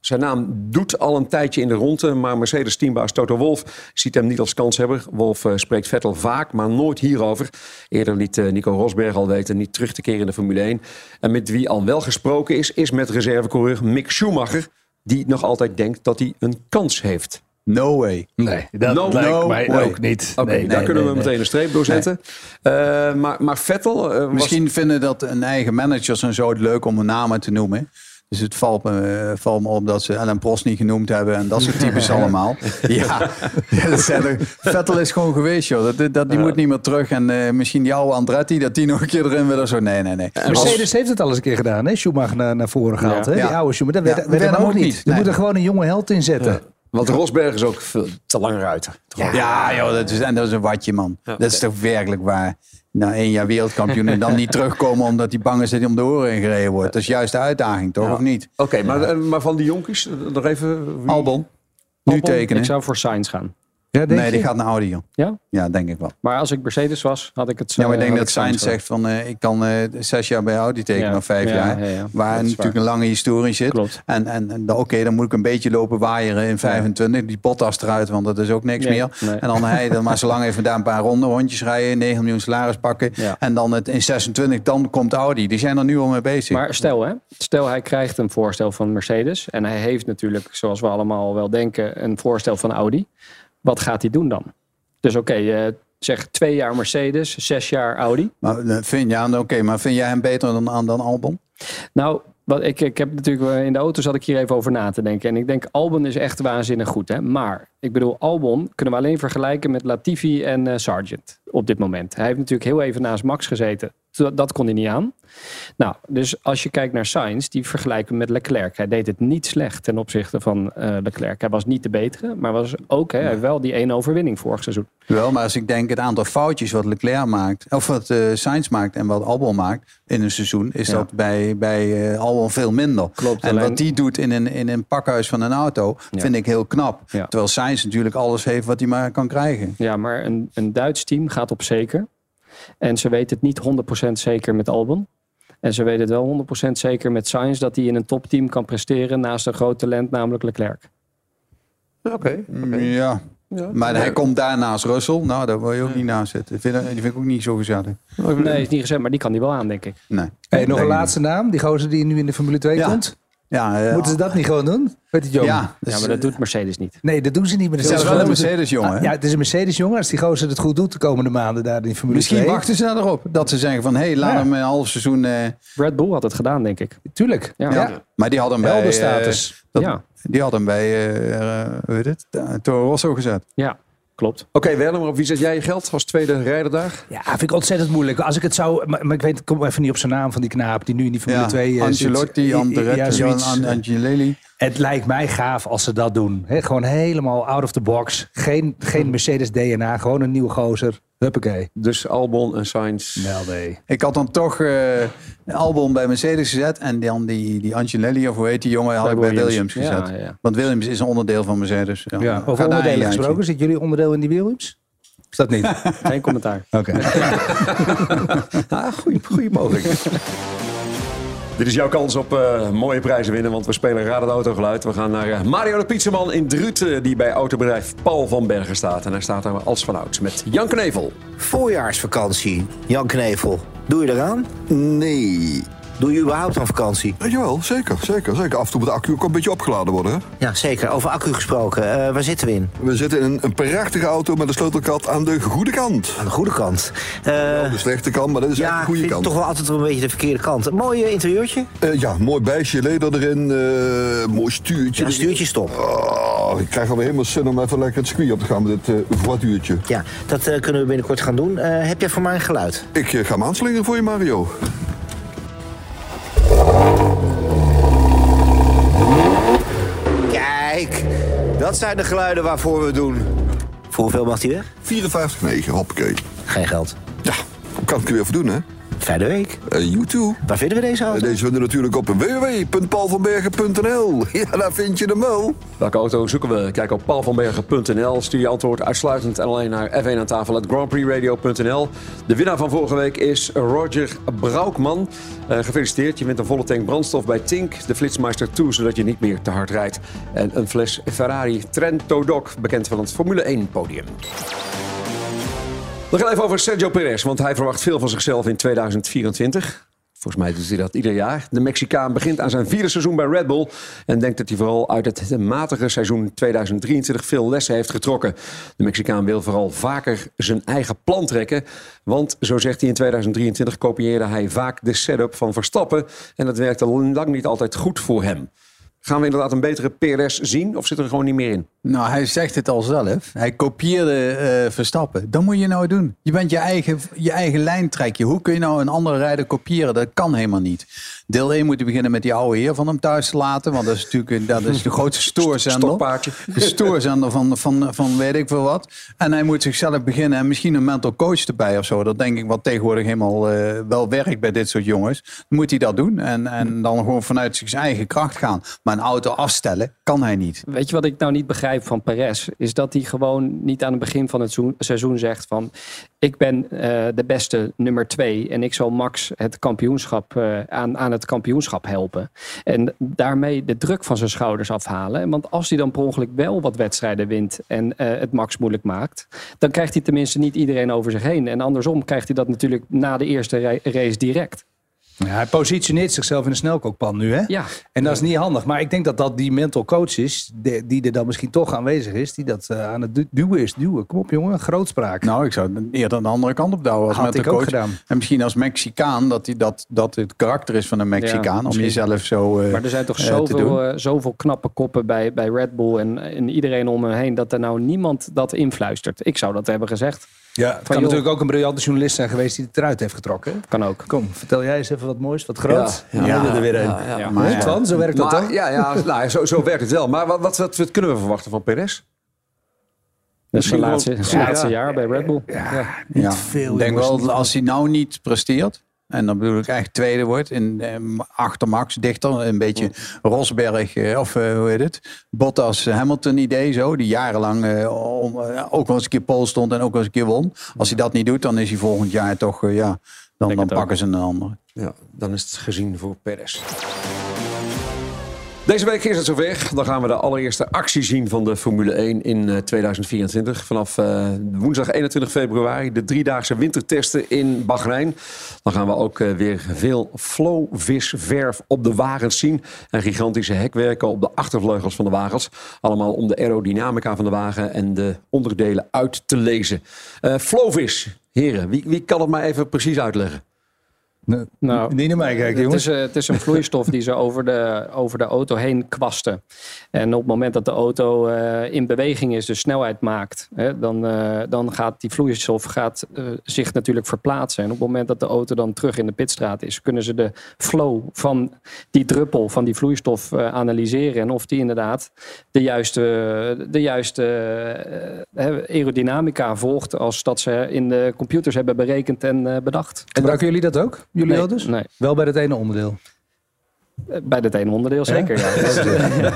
zijn naam doet al een tijdje in de ronde. Maar Mercedes teambaas Toto Wolff ziet hem niet als kanshebber. Wolff eh, spreekt Vettel vaak, maar nooit hierover. Eerder liet eh, Nico Rosberg al weten niet terug te keren in de Formule 1. En met wie al wel gesproken is, is met reservecoureur Mick Schumacher. Die nog altijd denkt dat hij een kans heeft. No way. Nee, dat No- lijkt no mij way. ook niet. Oké, Nee, daar nee, kunnen nee, we meteen een streep door zetten. Eh, maar, maar Vettel eh, was... Misschien vinden dat een eigen managers en zo het leuk om een namen te noemen. Dus het valt me, eh, valt me op dat ze Ellen Prost niet genoemd hebben en dat soort types allemaal. Ja, er, Vettel is gewoon geweest, joh. Dat, dat, die moet niet meer terug. En eh, misschien die oude Andretti, dat die nog een keer erin wil of zo. Nee, nee, nee. Mercedes heeft het al eens een keer gedaan, hè? Schumacher naar, naar voren gehaald. Ja. Hè? Ja. Die oude Schumacher. Dat Ja, werd, werd werd hem ook niet. Er Nee. moet er gewoon een jonge held in zetten. Want Rosberg is ook veel te langer uit. Ja, joh, dat is, en dat is een watje, man. Dat is toch werkelijk waar. Na één jaar wereldkampioen en dan niet terugkomen omdat die bang is dat hij om de oren gereden wordt. Dat is juist de uitdaging, toch? Of niet? Oké, maar, eh, maar van die jonkies, eh, nog even... wie- Albon, nu Albon, tekenen. Ik zou voor Sainz gaan. Ja, denk Nee, je? die gaat naar Audi, joh. Ja? Ja, denk ik wel. Maar als ik Mercedes was, had ik het zo. Ja, maar ik denk had dat Sainz zegt van eh, ik kan eh, zes jaar bij Audi tekenen Ja, of vijf ja, jaar. ja, ja. Waar natuurlijk waar. een lange historie zit. Klopt. En, en, en dan, oké, dan moet ik een beetje lopen waaieren in 25. Die Bottas eruit, want dat is ook niks Nee, meer. nee. En dan hij dan maar zo lang even daar een paar ronden rondjes rijden. 9 miljoen salaris pakken. En dan het, in 26, dan komt Audi. Die zijn er nu al mee bezig. Maar stel, hè, stel hij krijgt een voorstel van Mercedes. En hij heeft natuurlijk, zoals we allemaal wel denken, een voorstel van Audi. Wat gaat hij doen dan? Dus oké, eh, zeg twee jaar Mercedes, zes jaar Audi. Maar, eh, vind, ja, oké, maar vind jij hem beter dan, dan Albon? Nou, wat ik, ik heb natuurlijk eh, in de auto zat ik hier even over na te denken. En ik denk, Albon is echt waanzinnig goed. Hè? Maar ik bedoel, Albon kunnen we alleen vergelijken met Latifi en eh, Sargent op dit moment. Hij heeft natuurlijk heel even naast Max gezeten. Dat, kon hij niet aan. Nou, dus als je kijkt naar Sainz, die vergelijken met Leclerc. Hij deed het niet slecht ten opzichte van eh, Leclerc. Hij was niet de betere, maar was ook hè, wel die ene overwinning vorig seizoen. Wel, maar als ik denk het aantal foutjes wat Leclerc maakt, of wat eh Sainz maakt en wat Albon maakt in een seizoen, is Ja. dat bij, bij eh, Albon veel minder. Klopt, en alleen- wat die doet in een, in een pakhuis van een auto, Ja. vind ik heel knap. Terwijl Sainz natuurlijk alles heeft wat hij maar kan krijgen. Ja, maar een, een Duits team gaat op zeker. En ze weten het niet 100% zeker met Albon. En ze weten het wel 100% zeker met Sainz dat hij in een topteam kan presteren naast een groot talent, namelijk Leclerc. Oké. Ja. Ja. Maar hij komt daarnaast Russell. Nou, daar wil je ook niet naast zitten. Vind, die vind ik ook niet zo gezellig. Nee, is niet gezegd, maar die kan die wel aan, denk ik. Nee. Hey, nog een laatste naam. Die gozer die nu in de Formule 2 Ja. komt. Ja, eh, Moeten ze dat niet gewoon doen? Weet je, Jong? Ja, Ja, maar dat doet Mercedes niet. Nee, dat doen ze niet. Maar Het is wel een Mercedes-jongen, hè? Ja, het is een Mercedes-jongen. Als die gozer het goed doet de komende maanden daar in Formule Misschien 2. wachten ze erop. Dat ze zeggen van, hé, hey, laat Ja. hem een half seizoen... eh, Red Bull had het gedaan, denk ik. Tuurlijk. Ja. ja. Maar die had hem bij... eh, dat- Ja. Die had hem bij, eh, eh, hoe heet het? Eh, Toro Rosso gezet. Ja, klopt. Oké, Werner, maar op wie zet jij je geld als tweede rijder daar? Ja, vind ik ontzettend moeilijk. Als ik het zou... Maar, maar ik weet, ik kom even niet op zijn naam van die knaap die nu in die Formule Ja, 2 eh, Ancelotti, zit. Andretti, Ja, An- zoiets. An- Angelelli. Het lijkt mij gaaf als ze dat doen. He, gewoon helemaal out of the box. Geen, geen Mercedes DNA. Gewoon een nieuwe gozer. Huppakee. Dus Albon en Sainz. Wel nee. Ik had dan toch eh Albon bij Mercedes gezet. En dan die, die Angelelli, of hoe heet die jongen, had ik bij Williams. Gezet. Ja, ja. Want Williams is een onderdeel van Mercedes. Ja. Ja, over onderdelen gesproken. Zit jullie onderdeel in die Williams? Is dat niet? Geen commentaar. Oké. Ah, goeie, goeie mogelijk. Dit is jouw kans op eh, mooie prijzen winnen, want we spelen Raad het Autogeluid. We gaan naar eh, Mario de Pizzaman in Druten, die bij autobedrijf Paul van Bergen staat. En hij staat daar als vanouds met Jan Knevel. Voorjaarsvakantie, Jan Knevel. Doe je eraan? Nee. Doe je überhaupt aan vakantie? Ja, jawel, zeker, zeker, zeker. Af en toe moet de accu ook een beetje opgeladen worden. Hè? Ja, zeker. Over accu gesproken. Eh, waar zitten we in? We zitten in een, een prachtige auto met een sleutelkat aan de goede kant. Aan de goede kant. Eh, Wel de slechte kant, maar dat is echt ja, de goede kant. toch wel altijd wel een beetje de verkeerde kant. Een mooi eh, interieurtje. Eh, ja, mooi bijsje leder erin, eh, mooi stuurtje. Ja, stuurtje stop. Oh, ik krijg alweer helemaal zin om even lekker het circuit op te gaan met dit eh voituurtje. Ja, dat eh, kunnen we binnenkort gaan doen. Eh, heb jij voor mij een geluid? Ik eh, ga hem aanslingeren voor je, Mario. Kijk, dat zijn de geluiden waarvoor we het doen. Voor hoeveel mag die weg? 54,9, hoppakee. Geen geld. Ja, kan ik er weer voor doen, hè? Fijne week. Uh, you too. Waar vinden we deze Eh, auto? Deze vinden we natuurlijk op www.paulvanbergen.nl. Ja, daar vind je hem wel. Welke auto zoeken we? Kijk op paulvanbergen.nl. Stuur je antwoord uitsluitend en alleen naar F1 aan tafel grandprixradio.nl. De winnaar van vorige week is Roger Braukman. Eh, gefeliciteerd, je wint een volle tank brandstof bij Tink. De Flitsmeister 2, zodat je niet meer te hard rijdt. En een fles Ferrari Trento Doc, bekend van het Formule 1 podium. We gaan even over Sergio Perez, want hij verwacht veel van zichzelf in 2024. Volgens mij doet hij dat ieder jaar. De Mexicaan begint aan zijn vierde seizoen bij Red Bull. En denkt dat hij vooral uit het matige seizoen 2023 veel lessen heeft getrokken. De Mexicaan wil vooral vaker zijn eigen plan trekken. Want, zo zegt hij in 2023, kopieerde hij vaak de setup van Verstappen. En dat werkte lang niet altijd goed voor hem. Gaan we inderdaad een betere PRS zien of zit er gewoon niet meer in? Nou, hij zegt het al zelf. Hij kopieerde eh, Verstappen. Dat moet je nou doen. Je bent je eigen, je eigen lijn trekken. Hoe kun je nou een andere rijder kopiëren? Dat kan helemaal niet. Deel 1 moet je beginnen met die oude heer van hem thuis te laten. Want dat is natuurlijk een- dat is de grootste stoorzender. De stoorzender van, van, van weet ik veel wat. En hij moet zichzelf beginnen en misschien een mental coach erbij of zo. Dat denk ik wat tegenwoordig helemaal eh, wel werkt bij dit soort jongens. Dan moet hij dat doen en, en dan gewoon vanuit zijn eigen kracht gaan. Maar een auto afstellen kan hij niet. Weet je wat ik nou niet begrijp van Perez? Is dat hij gewoon niet aan het begin van het seizoen- zegt van... ik ben eh, de beste nummer twee en ik zal Max het kampioenschap, eh, aan, aan het kampioenschap helpen. En daarmee de druk van zijn schouders afhalen. Want als hij dan per ongeluk wel wat wedstrijden wint en eh, het Max moeilijk maakt... dan krijgt hij tenminste niet iedereen over zich heen. En andersom krijgt hij dat natuurlijk na de eerste ra- race direct. Ja, hij positioneert zichzelf in een snelkookpan nu, hè? Ja. En dat is niet handig. Maar ik denk dat dat die mental coach is, die, die er dan misschien toch aanwezig is, die dat eh, aan het du- duwen is. Duwen. Kom op, jongen, grootspraak. Nou, ik zou het eerder de andere kant op douwen als Had met ik de ook coach. gedaan. En misschien als Mexicaan, dat, hij dat, dat het karakter is van een Mexicaan. om jezelf zo eh, Maar er zijn toch eh, zoveel, zoveel knappe koppen bij, bij Red Bull en, en iedereen om me heen dat er nou niemand dat influistert. Ik zou dat hebben gezegd. Ja, het Van, kan joh, natuurlijk ook een briljante journalist zijn geweest die het eruit heeft getrokken. hè? Kan ook. Kom, vertel jij eens even wat moois, wat groot. Ja, Ja, ja, er weer een. ja, ja. Ja, Maar Niet ja. van, zo werkt dat Maar, toch? ja, ja nou, zo, zo werkt het wel. Maar wat, wat, wat, wat kunnen we verwachten van Perez? Dat is zijn laatste, laatste ja. jaar bij Red Bull. Ja, Ja, veel, ik denk wel als hij nou niet presteert. En dan bedoel ik echt tweede wordt. In, eh, achter Max, dichter. Een beetje Rosberg, eh, of eh, hoe heet het? Bottas, Hamilton idee zo. Die jarenlang om, ook wel eens een keer pol stond en ook wel eens een keer won. Als hij dat niet doet, dan is hij volgend jaar toch, ja, dan, dan pakken ze een ander. Ja, dan is het gezien voor Perez. Deze week is het zover. Dan gaan we de allereerste actie zien van de Formule 1 in eh, 2024. Vanaf eh, woensdag 21 februari de driedaagse wintertesten in Bahrein. Dan gaan we ook eh, weer veel flowvisverf op de wagens zien. En gigantische hekwerken op de achtervleugels van de wagens. Allemaal om de aerodynamica van de wagen en de onderdelen uit te lezen. Eh flowvis, heren, wie, wie kan het maar even precies uitleggen? Nou, niet naar mij kijken, het jongens. is, eh, het is een vloeistof die ze over de, over de auto heen kwasten. En op het moment dat de auto eh, in beweging is, dus snelheid maakt, hè, dan, eh, dan gaat die vloeistof gaat, zich natuurlijk verplaatsen. En op het moment dat de auto dan terug in de pitstraat is, kunnen ze de flow van die druppel, van die vloeistof analyseren. En of die inderdaad de juiste, de juiste aerodynamica volgt als dat ze in de computers hebben berekend en bedacht. Gebruiken jullie dat ook? Jullie Nee, wel dus? nee. Wel bij het ene onderdeel. Eh, Bij dat ene onderdeel zeker, ja.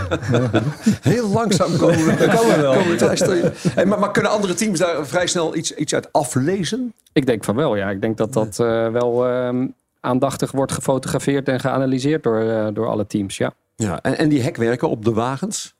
Heel langzaam komen we, komen we wel. komen. Hey, maar kunnen andere teams daar vrij snel iets, iets uit aflezen? Ik denk van wel, ja. Ik denk dat dat eh, wel ehm, aandachtig wordt gefotografeerd en geanalyseerd door, eh, door alle teams, ja. Ja, en, en die hekwerken op de wagens?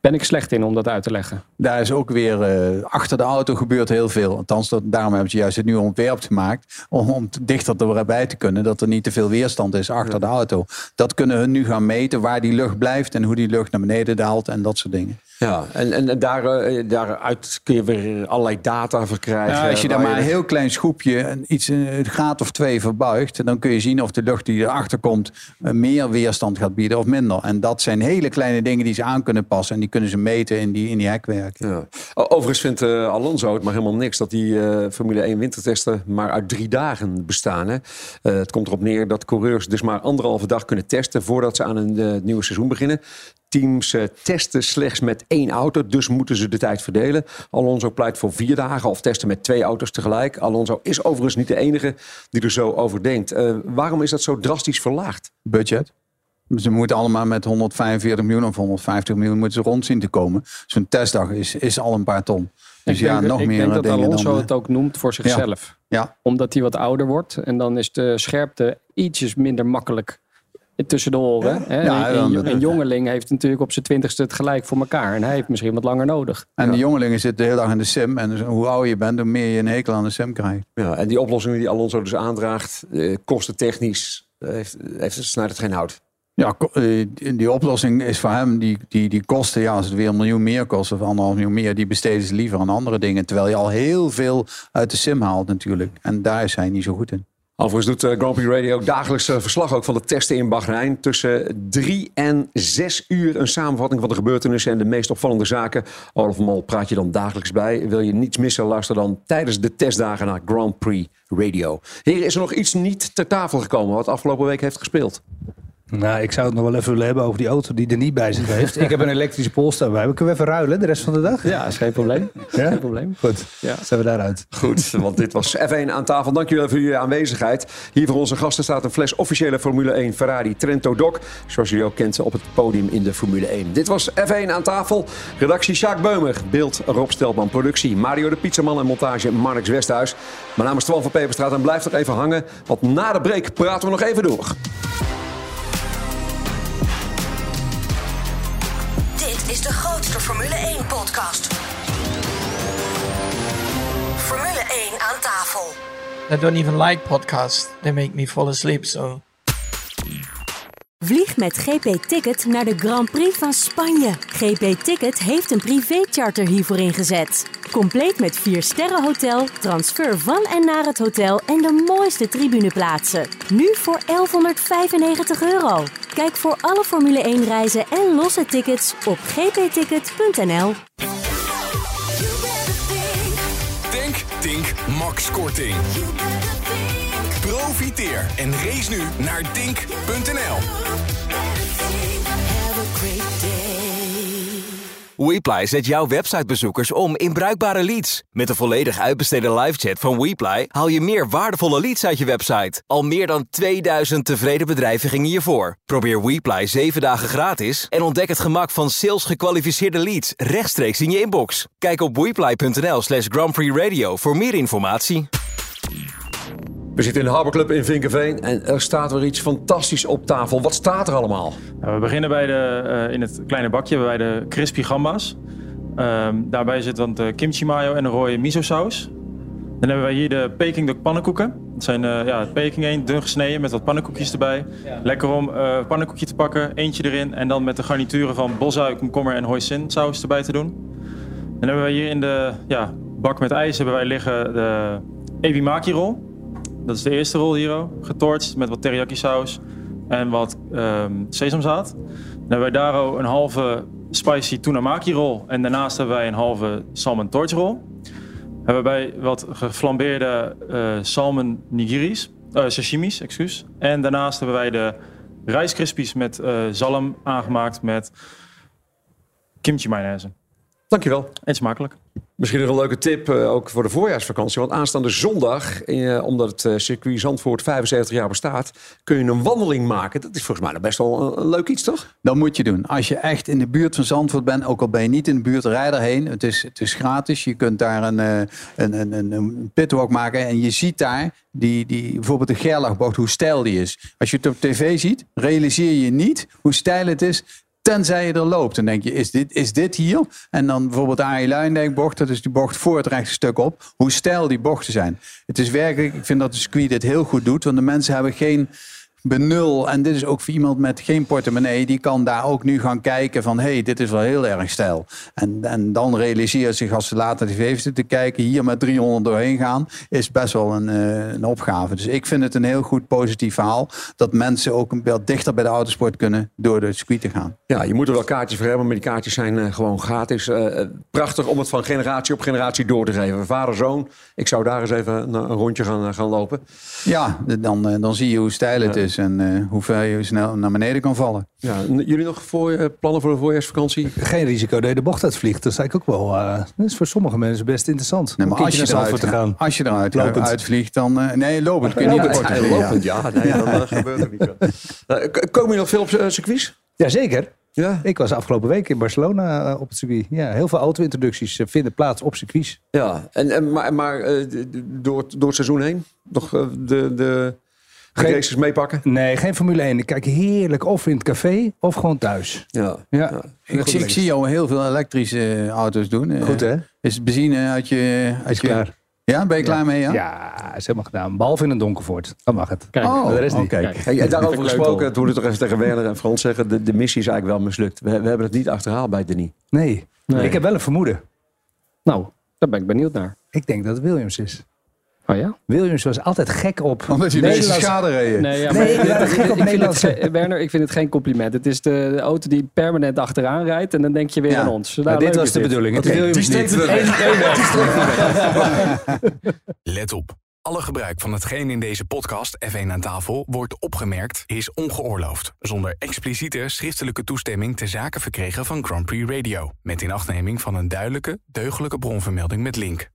Ben ik slecht in om dat uit te leggen. Daar is ook weer eh, achter de auto gebeurt heel veel. Althans, dat, daarom hebben ze juist het nieuwe ontwerp gemaakt. Om, om te- dichter erbij te kunnen. Dat er niet te veel weerstand is achter de auto. Dat kunnen hun nu gaan meten. Waar die lucht blijft en hoe die lucht naar beneden daalt. En dat soort dingen. Ja, en, en daar, eh, daaruit kun je weer allerlei data verkrijgen. Als je daar maar een heel klein schroepje, een- iets een graad of twee verbuigt, dan kun je zien of de lucht die erachter komt eh, meer weerstand gaat bieden of minder. En dat zijn hele kleine dingen die ze aan kunnen passen en die kunnen ze meten in die, in die hekwerken. Ja. Overigens vindt eh, Alonso het maar helemaal niks dat die eh, Formule 1 wintertesten maar uit drie dagen bestaan. Hè. Eh, het komt erop neer dat coureurs dus maar anderhalve dag kunnen testen voordat ze aan een eh, nieuwe seizoen beginnen. Teams eh, testen slechts met één auto, dus moeten ze de tijd verdelen. Alonso pleit voor vier dagen of testen met twee auto's tegelijk. Alonso is overigens niet de enige die er zo over denkt. Eh, waarom is dat zo drastisch verlaagd? Budget. Ze moeten allemaal met 145 miljoen of 150 miljoen moeten ze rond zien te komen. Zo'n testdag is, is al een paar ton. Dus ik ja, denk, nog ik meer denk dat Alonso dan... het ook noemt voor zichzelf. Ja. Omdat hij wat ouder wordt. En dan is de scherpte ietsjes minder makkelijk tussen de oren. Hè? Ja, een, dan- een, een jongeling heeft natuurlijk op zijn twintigste het gelijk voor elkaar. En hij heeft misschien wat langer nodig. En de jongelingen zitten de hele dag in de sim. En dus hoe ouder je bent, hoe meer je een hekel aan de sim krijgt. Ja, en die oplossingen die Alonso dus aandraagt, eh, kostentechnisch, eh, heeft, heeft, snijdt het geen hout. Ja, eh, die die oplossing is voor hem, die, die, die kosten, ja, als het weer een miljoen meer kost of anderhalf miljoen meer, die besteden ze liever aan andere dingen. Terwijl je al heel veel uit de sim haalt natuurlijk. En daar is hij niet zo goed in. Overigens doet eh, Grand Prix Radio dagelijks eh, verslag ook van de testen in Bahrein. Tussen drie en zes uur een samenvatting van de gebeurtenissen en de meest opvallende zaken. Olaf Mol praat je dan dagelijks bij. Wil je niets missen, luister dan tijdens de testdagen naar Grand Prix Radio. Heren, is er nog iets niet ter tafel gekomen wat afgelopen week heeft gespeeld? Nou, ik zou het nog wel even willen hebben over die auto die er niet bij zich heeft. Ik heb een elektrische polster bij. me. Kunnen we even ruilen de rest van de dag? Ja, is geen probleem. Ja? Geen probleem. Goed, Ja. zijn we daaruit. Goed, want dit was F1 aan tafel. Dankjewel voor jullie aanwezigheid. Hier voor onze gasten staat een fles officiële Formule 1 Ferrari Trento Doc. Zoals jullie ook kent op het podium in de Formule 1. Dit was F1 aan tafel. Redactie Sjaak Beumer. Beeld Rob Steltman. Productie Mario de Pizzaman en montage Marnix Westhuis. Mijn naam is Twan van Peperstraat en blijf nog even hangen. Want na de break praten we nog even door. Is de grootste Formule 1-podcast. Formule 1 aan tafel. I don't even like podcasts. They make me fall asleep, so... Vlieg met GP Ticket naar de Grand Prix van Spanje. GP Ticket heeft een privécharter hiervoor ingezet. Compleet met 4 sterren hotel, transfer van en naar het hotel en de mooiste tribuneplaatsen. Nu voor 1195 euro. Kijk voor alle Formule 1 reizen en losse tickets op gpticket.nl. Tank, Tink, Max Korting. Profiteer en race nu naar tink.nl. WePly zet jouw websitebezoekers om in bruikbare leads. Met de volledig uitbesteden livechat van WePly haal je meer waardevolle leads uit je website. Al meer dan 2000 tevreden bedrijven gingen hiervoor. Probeer WePly 7 dagen gratis en ontdek het gemak van sales gekwalificeerde leads rechtstreeks in je inbox. Kijk op wePly.nl slash Grand Prix Radio voor meer informatie. We zitten in de Harbor Club in Vinkenveen en er staat weer iets fantastisch op tafel. Wat staat er allemaal? Nou, we beginnen bij de, eh, in het kleine bakje bij de crispy gamba's. Ehm, daarbij zit dan de kimchi mayo en een rode miso saus. Dan hebben wij hier de Peking duck pannenkoeken. Dat zijn eh ja, Peking eend, dun gesneden met wat pannenkoekjes erbij. Lekker om eh pannenkoekje te pakken, eentje erin en dan met de garnituren van bosui, komkommer en hoisin saus erbij te doen. Dan hebben wij hier in de ja, bak met ijs hebben wij liggen de ebimaki roll. Dat is de eerste rol hier. Getorcht met wat teriyaki saus en wat ehm, sesamzaad. Dan hebben wij daar een halve spicy tuna maki rol. En daarnaast hebben wij een halve salmon torch rol. Hebben wij wat geflambeerde eh, salmon nigiris, eh, sashimis, excuus. En daarnaast hebben wij de rijstkrispies met eh, zalm aangemaakt met kimchi mayonaise. Dankjewel. En smakelijk. Misschien nog een leuke tip, eh, ook voor de voorjaarsvakantie. Want aanstaande zondag, eh, omdat het eh, circuit Zandvoort 75 jaar bestaat... kun je een wandeling maken. Dat is volgens mij nog best wel een, leuk iets, toch? Dat moet je doen. Als je echt in de buurt van Zandvoort bent, ook al ben je niet in de buurt, rij daarheen. Het is, het is gratis. Je kunt daar een, een, een, een, een pitwalk maken. En je ziet daar die, die, bijvoorbeeld de Gerlachbocht, hoe stijl die is. Als je het op tv ziet, realiseer je niet hoe stijl het is. Tenzij je er loopt. Dan denk je, is dit, is dit hier? En dan bijvoorbeeld Arie Luijendijk-bocht. Dat is die bocht voor het rechte stuk op. Hoe stijl die bochten zijn. Het is werkelijk, ik vind dat de circuit dit heel goed doet. Want de mensen hebben geen benul. En dit is ook voor iemand met geen portemonnee. Die kan daar ook nu gaan kijken van... hé, hey, dit is wel heel erg stijl. En, en dan realiseert zich als ze later tv zitten te kijken... hier met 300 doorheen gaan... is best wel een, eh, een opgave. Dus ik vind het een heel goed positief verhaal... dat mensen ook een wel dichter bij de autosport kunnen... door de circuit te gaan. Ja, je moet er wel kaartjes voor hebben, maar die kaartjes zijn eh, gewoon gratis. Eh, prachtig om het van generatie op generatie door te geven. Vader, zoon. Ik zou daar eens even een, een rondje gaan, gaan lopen. Ja, dan, dan zie je hoe stijl het is... en eh, hoe ver je snel naar beneden kan vallen. Ja, jullie nog voor, eh, plannen voor de voorjaarsvakantie? Geen risico dat je de bocht uitvliegt. Dat is eigenlijk ook wel. eh, dat is voor sommige mensen best interessant. Nee, maar een als je, eruit, te gaan. als je eruit Lopend. uitvliegt, dan... eh, nee, lopend kun je niet de ja, lopend, ja. Nee, dan gebeurt er niet Komen je nog veel op uh, circuits? Jazeker. Ja. Ik was afgelopen week in Barcelona op het circuit. Ja, heel veel auto-introducties vinden plaats op circuits. Ja, en, en, maar, maar door, door het seizoen heen? Nog de, de Geen- races meepakken? Nee, geen Formule 1. Ik kijk heerlijk of in het café of gewoon thuis. Ja. Ja. Ik, zie, ik zie jou heel veel elektrische auto's doen. Eh, Goed, hè? Is het benzine uit je... Uit Is je klaar. Ja, ben je klaar mee? Ja. Ja, is helemaal gedaan. Behalve in een donkervoort. Dan mag het. Kijk, Oh, de rest niet. oké. Kijk. Hey, en daarover gesproken, toen moet ik toch even tegen Werner en Frans zeggen... de, de missie is eigenlijk wel mislukt. We, we hebben het niet achterhaald bij Denis. Nee. Nee. Ik heb wel een vermoeden. Nou, daar ben ik benieuwd naar. Ik denk dat het Williams is. Oh ja? Williams was altijd gek op. Omdat je deze Nederlands- schade reden. Nee, ja, Nee, maar gek op ik vind het, Nederlandse- Werner, ik vind het geen compliment. Het is de, de auto die permanent achteraan rijdt en dan denk je weer Ja. aan ons. Nou, Maar dit was is de dit. bedoeling. Het Oké, Williams niet. Let op. Alle gebruik van hetgeen in deze podcast F1 aan tafel wordt opgemerkt is ongeoorloofd. Zonder expliciete schriftelijke toestemming ter zake verkregen van Grand Prix Radio. Met inachtneming van een duidelijke, deugdelijke bronvermelding met link.